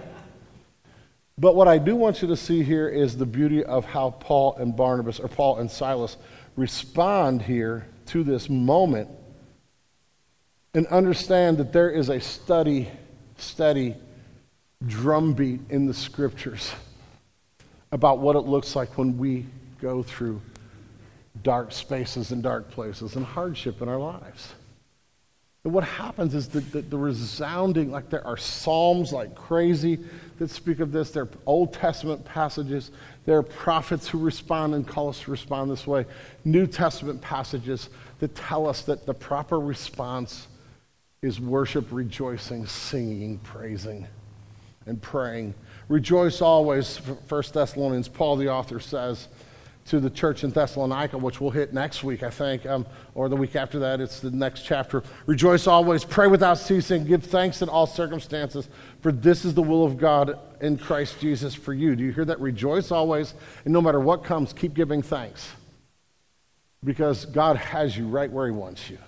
But what I do want you to see here is the beauty of how Paul and Barnabas, or Paul and Silas, respond here to this moment and understand that there is a steady, steady drumbeat in the scriptures about what it looks like when we go through dark spaces and dark places and hardship in our lives. And what happens is that the, the, resounding, like there are psalms like crazy that speak of this. There are Old Testament passages. There are prophets who respond and call us to respond this way. New Testament passages that tell us that the proper response is worship, rejoicing, singing, praising, and praying. Rejoice always, 1 Thessalonians, Paul the author says to the church in Thessalonica, which we'll hit next week, I think, um, or the week after that. It's the next chapter. Rejoice always, pray without ceasing, give thanks in all circumstances, for this is the will of God in Christ Jesus for you. Do you hear that? Rejoice always, and no matter what comes, keep giving thanks. Because God has you right where He wants you.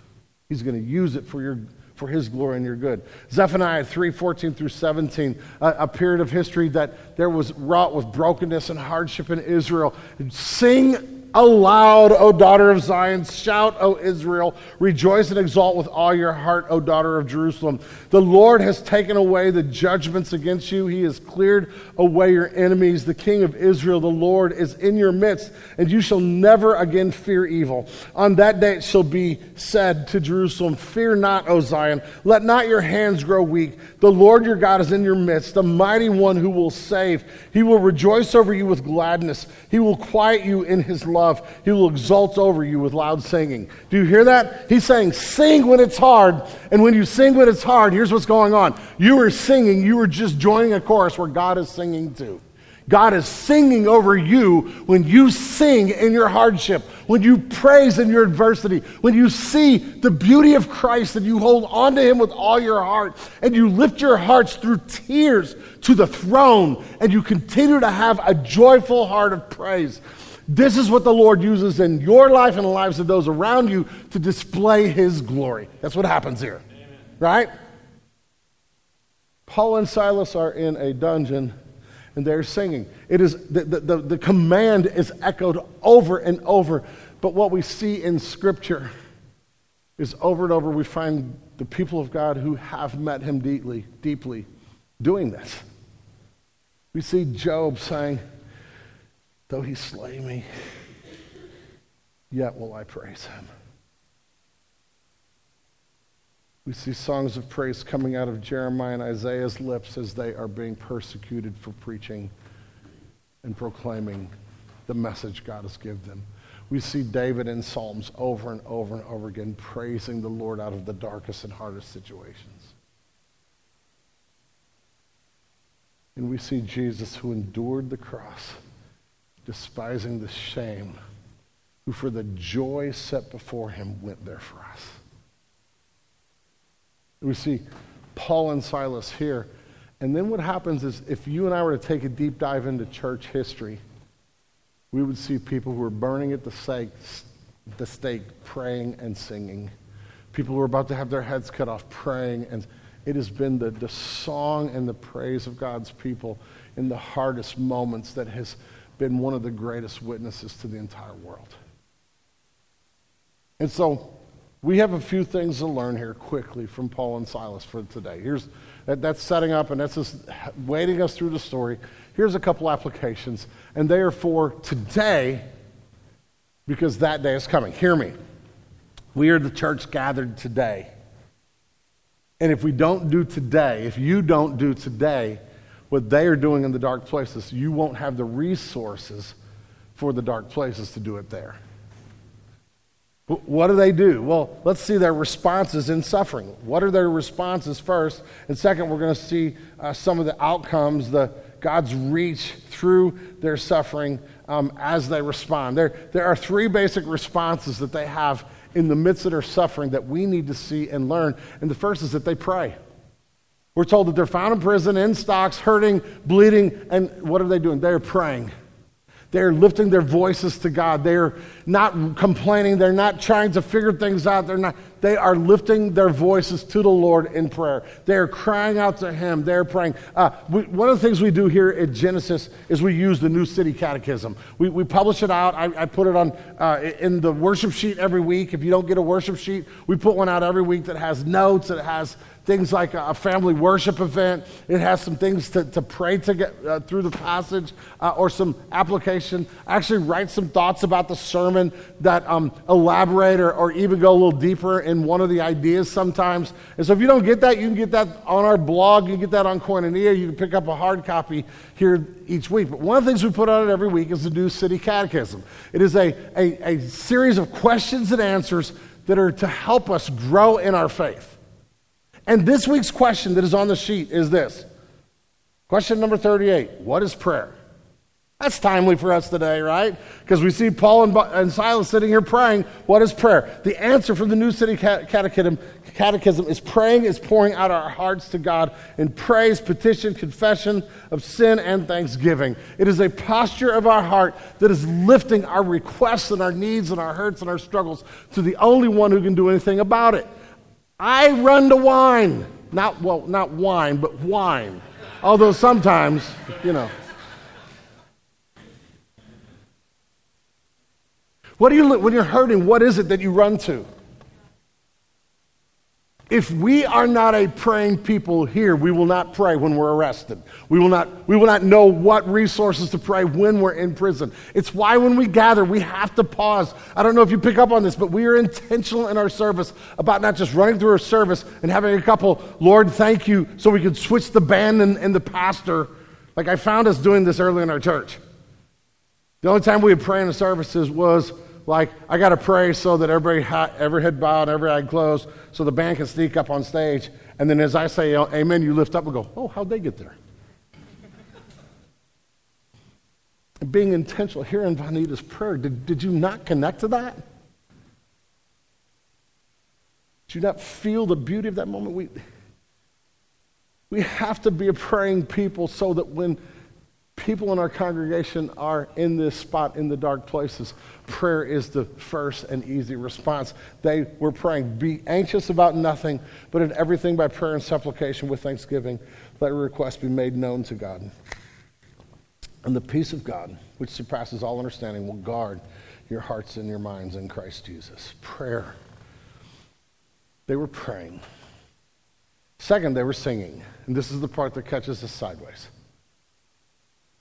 He's going to use it for your for his glory and your good. Zephaniah 3 14 through 17, a, a, period of history that there was wrought with brokenness and hardship in Israel. Sing aloud, O daughter of Zion. Shout, O Israel. Rejoice and exult with all your heart, O daughter of Jerusalem. The Lord has taken away the judgments against you. He has cleared away your enemies. The King of Israel, the Lord, is in your midst, and you shall never again fear evil. On that day it shall be said to Jerusalem, Fear not, O Zion. Let not your hands grow weak. The Lord your God is in your midst, the mighty one who will save. He will rejoice over you with gladness. He will quiet you in his love he will exult over you with loud singing. Do you hear that? He's saying, sing when it's hard. And when you sing when it's hard, here's what's going on. You are singing, you are just joining a chorus where God is singing too. God is singing over you when you sing in your hardship, when you praise in your adversity, when you see the beauty of Christ and you hold on to Him with all your heart, and you lift your hearts through tears to the throne, and you continue to have a joyful heart of praise. This is what the Lord uses in your life and the lives of those around you to display his glory. That's what happens here. Amen. Right? Paul and Silas are in a dungeon and they're singing. It is the, the, the, the command is echoed over and over. But what we see in Scripture is over and over we find the people of God who have met him deeply, deeply doing this. We see Job saying, Though he slay me, yet will I praise him. We see songs of praise coming out of Jeremiah and Isaiah's lips as they are being persecuted for preaching and proclaiming the message God has given them. We see David in Psalms over and over and over again praising the Lord out of the darkest and hardest situations. And we see Jesus who endured the cross despising the shame, who for the joy set before him went there for us. We see Paul and Silas here. And then what happens is if you and I were to take a deep dive into church history, we would see people who are burning at the stake, the stake praying and singing. People who are about to have their heads cut off praying. And it has been the, the song and the praise of God's people in the hardest moments that has been one of the greatest witnesses to the entire world. And so we have a few things to learn here quickly from Paul and Silas for today. Here's that, that's setting up and that's just wading us through the story. Here's a couple applications, and they are for today because that day is coming. Hear me. We are the church gathered today. And if we don't do today, if you don't do today, what they are doing in the dark places, you won't have the resources for the dark places to do it there. What do they do? Well, let's see their responses in suffering. What are their responses first? And second, we're going to see uh, some of the outcomes, the God's reach through their suffering um, as they respond. There, there are three basic responses that they have in the midst of their suffering that we need to see and learn. And the first is that they pray. We're told that they're found in prison, in stocks, hurting, bleeding, and what are they doing? They're praying. They're lifting their voices to God. They're not complaining. They're not trying to figure things out. They're not, they are lifting their voices to the Lord in prayer. They are crying out to Him. They're praying. Uh, we, one of the things we do here at Genesis is we use the New City Catechism. We, we publish it out. I, I put it on uh, in the worship sheet every week. If you don't get a worship sheet, we put one out every week that has notes, that has things like a family worship event. It has some things to, to pray to get uh, through the passage uh, or some application. Actually, write some thoughts about the sermon that um, elaborate or, or even go a little deeper in one of the ideas sometimes. And so if you don't get that, you can get that on our blog. You can get that on Koinonia. You can pick up a hard copy here each week. But one of the things we put on it every week is the New City Catechism. It is a, a, a series of questions and answers that are to help us grow in our faith. And this week's question that is on the sheet is this Question number 38 What is prayer? That's timely for us today, right? Because we see Paul and, and, Silas sitting here praying. What is prayer? The answer from the New City Catechism, Catechism is praying is pouring out our hearts to God in praise, petition, confession of sin, and thanksgiving. It is a posture of our heart that is lifting our requests and our needs and our hurts and our struggles to the only one who can do anything about it. I run to whine. Not, well, not wine, but whine. Although sometimes, you know. What do you, when you're hurting, what is it that you run to? If we are not a praying people here, we will not pray when we're arrested. We will not, we will not know what resources to pray when we're in prison. It's why when we gather, we have to pause. I don't know if you pick up on this, but we are intentional in our service about not just running through our service and having a couple, Lord, thank you, so we could switch the band and, and the pastor. Like I found us doing this early in our church. The only time we would pray in the services was like I got to pray so that everybody ha- every head bowed, every eye closed, so the band can sneak up on stage. And then as I say amen, you lift up and go, oh, how'd they get there? Being intentional here in Vanita's prayer, did, did you not connect to that? Did you not feel the beauty of that moment? We, we have to be a praying people so that when people in our congregation are in this spot in the dark places, prayer is the first and easy response. They were praying, Be anxious about nothing, but in everything by prayer and supplication with thanksgiving, let your request be made known to God. And the peace of God, which surpasses all understanding, will guard your hearts and your minds in Christ Jesus. Prayer. They were praying. Second, they were singing. And this is the part that catches us sideways.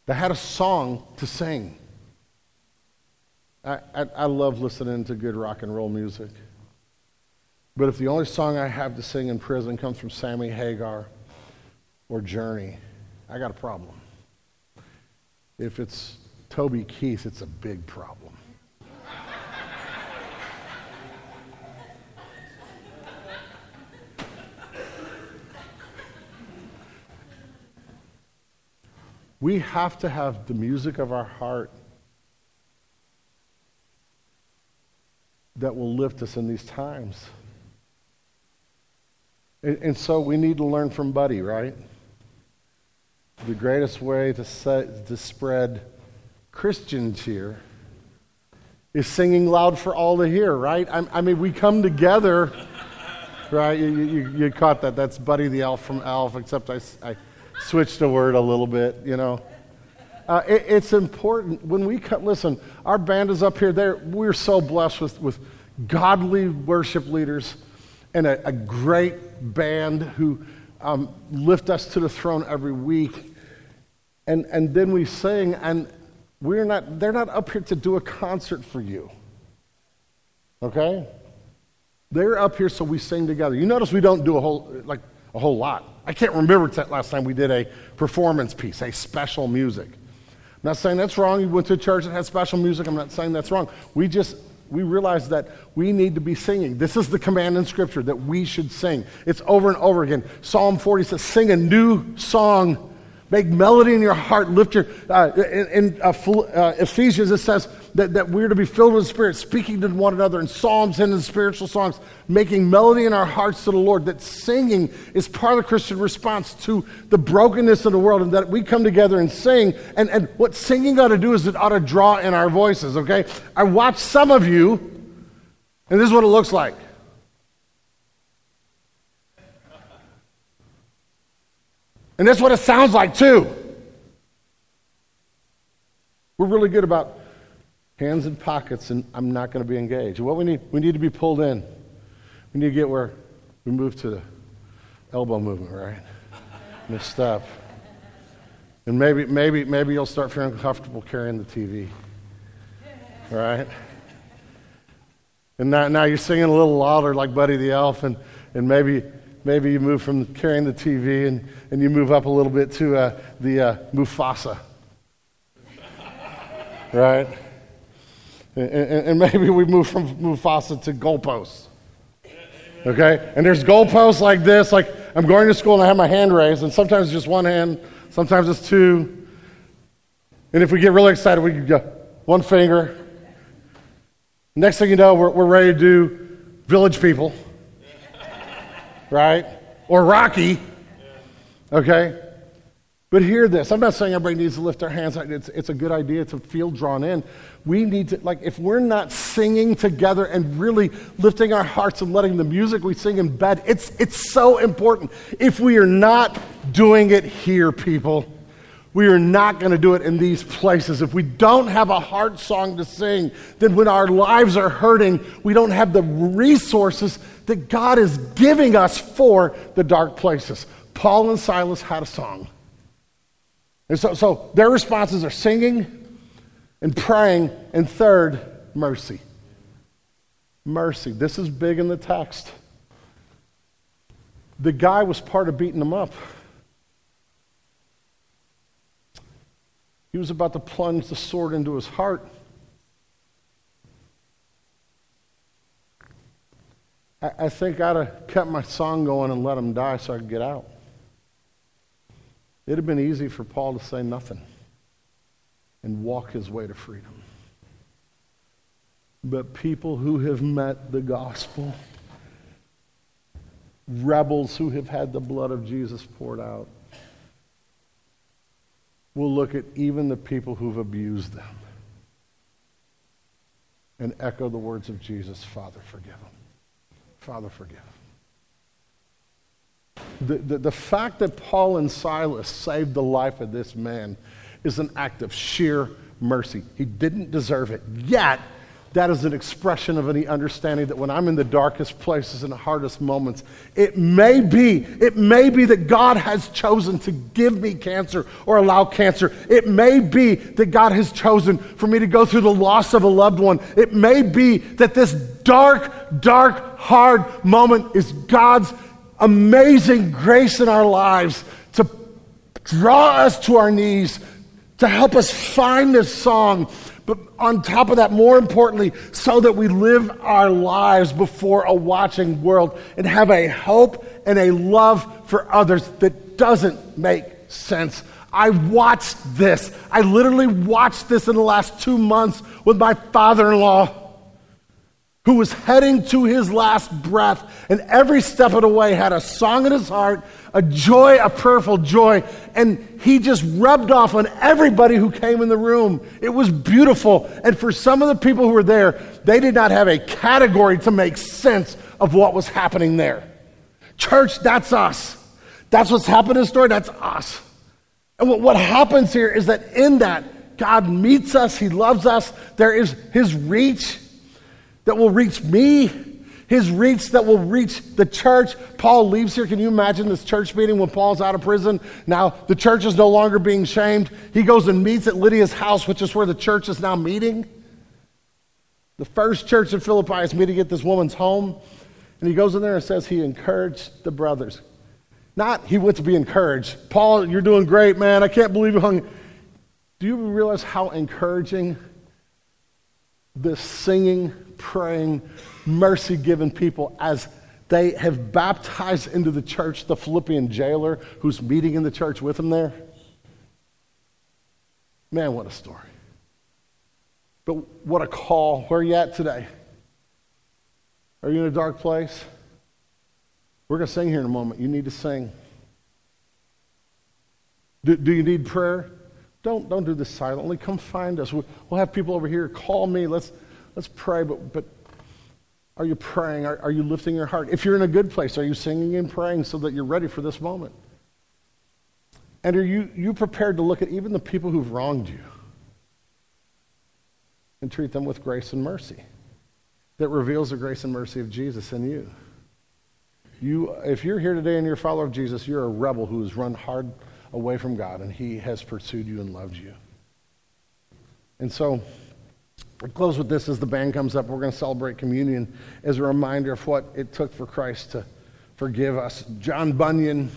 They had a song to sing. I, I, I, love listening to good rock and roll music. But if the only song I have to sing in prison comes from Sammy Hagar or Journey, I got a problem. If it's Toby Keith, it's a big problem. We have to have the music of our heart that will lift us in these times. And, and so we need to learn from Buddy, right? The greatest way to, set, to spread Christian cheer is singing loud for all to hear, right? I, I mean, we come together, right? You, you, you, caught that. That's Buddy the Elf from Elf, except I, I switched the word a little bit, you know. Uh, it, it's important when we come, listen, our band is up here. There, we're so blessed with, with godly worship leaders and a, a great band who um, lift us to the throne every week. And, and then we sing, and we're not, they're not up here to do a concert for you. Okay? They're up here so we sing together. You notice we don't do a whole, like, a whole lot. I can't remember last time we did a performance piece, a special music. I'm not saying that's wrong. You went to a church that had special music. I'm not saying that's wrong. We just we realize that we need to be singing. This is the command in Scripture that we should sing. It's over and over again. Psalm 40 says, "Sing a new song." Make melody in your heart. Lift your. Uh, in, in uh, uh, Ephesians, it says, that, that we're to be filled with the Spirit, speaking to one another in psalms and in spiritual songs, making melody in our hearts to the Lord. That singing is part of the Christian response to the brokenness of the world, and that we come together and sing. And, and what singing ought to do is it ought to draw in our voices, okay? I watch some of you, and this is what it looks like. And that's what it sounds like, too. We're really good about hands in pockets, and I'm not going to be engaged. What we need, we need to be pulled in. We need to get where we move to the elbow movement, right? This stuff. And maybe, maybe, maybe you'll start feeling comfortable carrying the TV, right? And now, now you're singing a little louder, like Buddy the Elf, and, and maybe, maybe you move from carrying the TV and, and you move up a little bit to uh, the uh, Mufasa, right? And, and, maybe we move from Mufasa to goalposts. Okay? And there's goalposts like this, like I'm going to school and I have my hand raised, and sometimes it's just one hand, sometimes it's two. And if we get really excited, we can go one finger. Next thing you know, we're, we're ready to do village people, right? Or Rocky, okay? But hear this. I'm not saying everybody needs to lift their hands. It's, it's a good idea to feel drawn in. We need to, like, if we're not singing together and really lifting our hearts and letting the music we sing in bed, it's, it's so important. If we are not doing it here, people, we are not going to do it in these places. If we don't have a heart song to sing, then when our lives are hurting, we don't have the resources that God is giving us for the dark places. Paul and Silas had a song. And so, so their responses are singing and praying, and third, mercy. Mercy. This is big in the text. The guy was part of beating them up. He was about to plunge the sword into his heart. I, think I'd have kept my song going and let him die so I could get out. It'd have been easy for Paul to say nothing and walk his way to freedom. But people who have met the gospel, rebels who have had the blood of Jesus poured out, will look at even the people who've abused them and echo the words of Jesus Father, forgive them. Father, forgive. The, the, the fact that Paul and Silas saved the life of this man is an act of sheer mercy. He didn't deserve it. Yet, that is an expression of any understanding that when I'm in the darkest places and the hardest moments, it may be, it may be that God has chosen to give me cancer or allow cancer. It may be that God has chosen for me to go through the loss of a loved one. It may be that this dark, dark, hard moment is God's amazing grace in our lives to draw us to our knees to help us find this song. But on top of that, more importantly, so that we live our lives before a watching world and have a hope and a love for others that doesn't make sense. I watched this. I literally watched this in the last two months with my father in law who was heading to his last breath, and every step of the way had a song in his heart, a joy, a prayerful joy, and he just rubbed off on everybody who came in the room. It was beautiful. And for some of the people who were there, they did not have a category to make sense of what was happening there. Church, that's us. That's what's happened in the story, that's us. And what, what happens here is that in that, God meets us, He loves us, there is His reach that will reach me, his reach that will reach the church. Paul leaves here. Can you imagine this church meeting when Paul's out of prison? Now, the church is no longer being shamed. He goes and meets at Lydia's house, which is where the church is now meeting. The first church in Philippi is meeting at this woman's home. And he goes in there and says he encouraged the brothers. Not he went to be encouraged. Paul, you're doing great, man. I can't believe you hung. Do you realize how encouraging this singing praying, mercy giving people as they have baptized into the church the Philippian jailer who's meeting in the church with them there. Man, what a story. But what a call. Where are you at today? Are you in a dark place? We're going to sing here in a moment. You need to sing. Do, do you need prayer? Don't, don't do this silently. Come find us. We'll have people over here. Call me. Let's, Let's pray, but, but are you praying? Are, are you lifting your heart? If you're in a good place, are you singing and praying so that you're ready for this moment? And are you, you prepared to look at even the people who've wronged you and treat them with grace and mercy that reveals the grace and mercy of Jesus in you? You, if you're here today and you're a follower of Jesus, you're a rebel who has run hard away from God and he has pursued you and loved you. And so, We'll close with this as the band comes up. We're going to celebrate communion as a reminder of what it took for Christ to forgive us. John Bunyan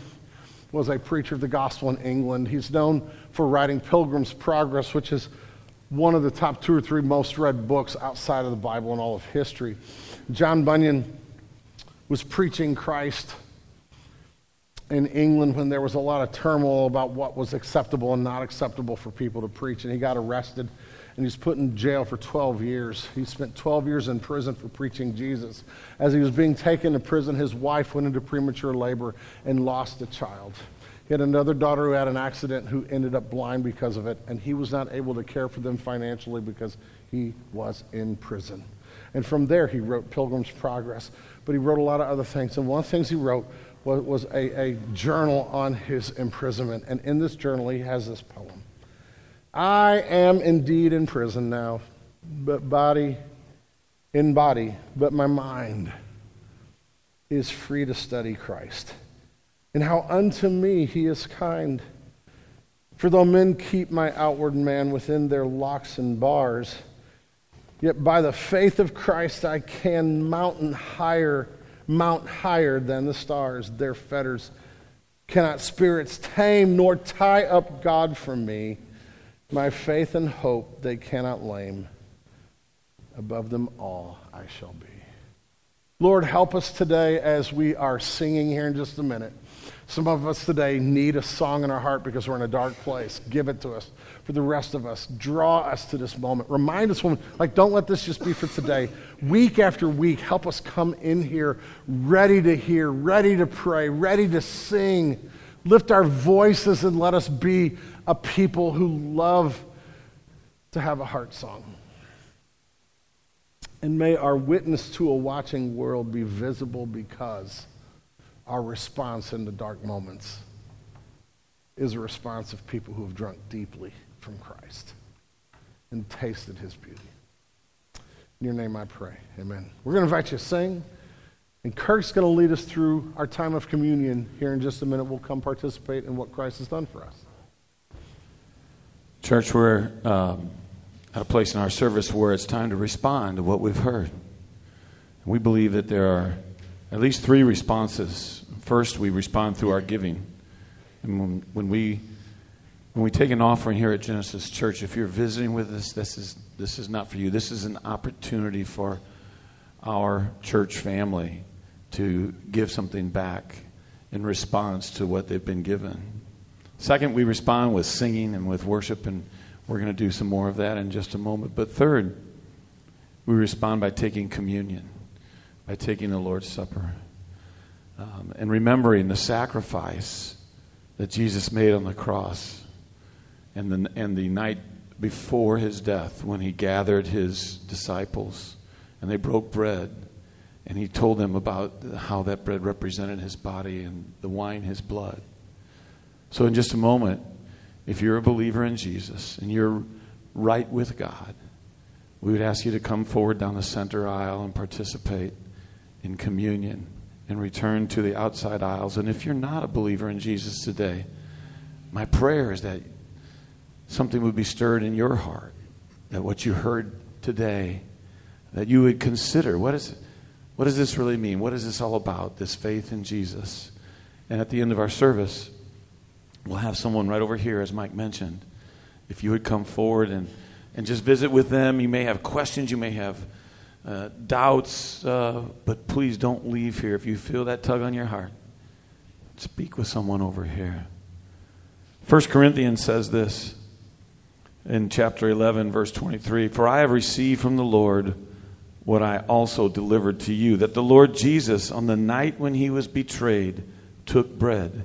was a preacher of the gospel in England. He's known for writing Pilgrim's Progress, which is one of the top two or three most read books outside of the Bible in all of history. John Bunyan was preaching Christ in England when there was a lot of turmoil about what was acceptable and not acceptable for people to preach. And he got arrested and he was put in jail for 12 years. He spent 12 years in prison for preaching Jesus. As he was being taken to prison, his wife went into premature labor and lost a child. He had another daughter who had an accident who ended up blind because of it, and he was not able to care for them financially because he was in prison. And from there, he wrote Pilgrim's Progress. But he wrote a lot of other things. And one of the things he wrote was, was a, a journal on his imprisonment. And in this journal, he has this poem I am indeed in prison now, but body, in body, but my mind is free to study Christ. And how unto me he is kind. For though men keep my outward man within their locks and bars, yet by the faith of Christ I can mountain higher, mount higher than the stars. Their fetters cannot spirits tame, nor tie up God from me. My faith and hope they cannot lame. Above them all I shall be. Lord, help us today as we are singing here in just a minute. Some of us today need a song in our heart because we're in a dark place. Give it to us. For the rest of us, draw us to this moment. Remind us when, like, don't let this just be for today. Week after week, help us come in here ready to hear, ready to pray, ready to sing. Lift our voices and let us be a people who love to have a heart song. And may our witness to a watching world be visible because our response in the dark moments is a response of people who have drunk deeply from Christ and tasted his beauty. In your name I pray. Amen. We're going to invite you to sing. And Kirk's going to lead us through our time of communion here in just a minute. We'll come participate in what Christ has done for us. Church, we're um, at a place in our service where it's time to respond to what we've heard. We believe that there are at least three responses. First, we respond through our giving. And when, when, we when we take an offering here at Genesis Church, if you're visiting with us, this is this is not for you. This is an opportunity for our church family to give something back in response to what they've been given. Second, we respond with singing and with worship, and we're going to do some more of that in just a moment. But third, we respond by taking communion, by taking the Lord's Supper, um, and remembering the sacrifice that Jesus made on the cross and the, and the night before his death when he gathered his disciples and they broke bread and he told them about how that bread represented his body and the wine his blood. So, in just a moment, if you're a believer in Jesus and you're right with God, we would ask you to come forward down the center aisle and participate in communion and return to the outside aisles. And if you're not a believer in Jesus today, my prayer is that something would be stirred in your heart, that what you heard today, that you would consider what is what does this really mean? What is this all about? This faith in Jesus. And at the end of our service, We'll have someone right over here, as Mike mentioned. If you would come forward and, and just visit with them, you may have questions, you may have uh, doubts, uh, but please don't leave here. If you feel that tug on your heart, speak with someone over here. 1 Corinthians says this in chapter 11, verse 23 For I have received from the Lord what I also delivered to you, that the Lord Jesus, on the night when he was betrayed, took bread.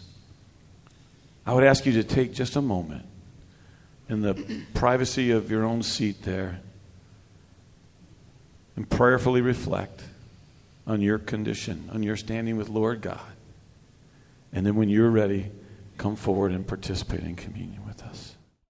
I would ask you to take just a moment in the privacy of your own seat there and prayerfully reflect on your condition, on your standing with Lord God. And then when you're ready, come forward and participate in communion.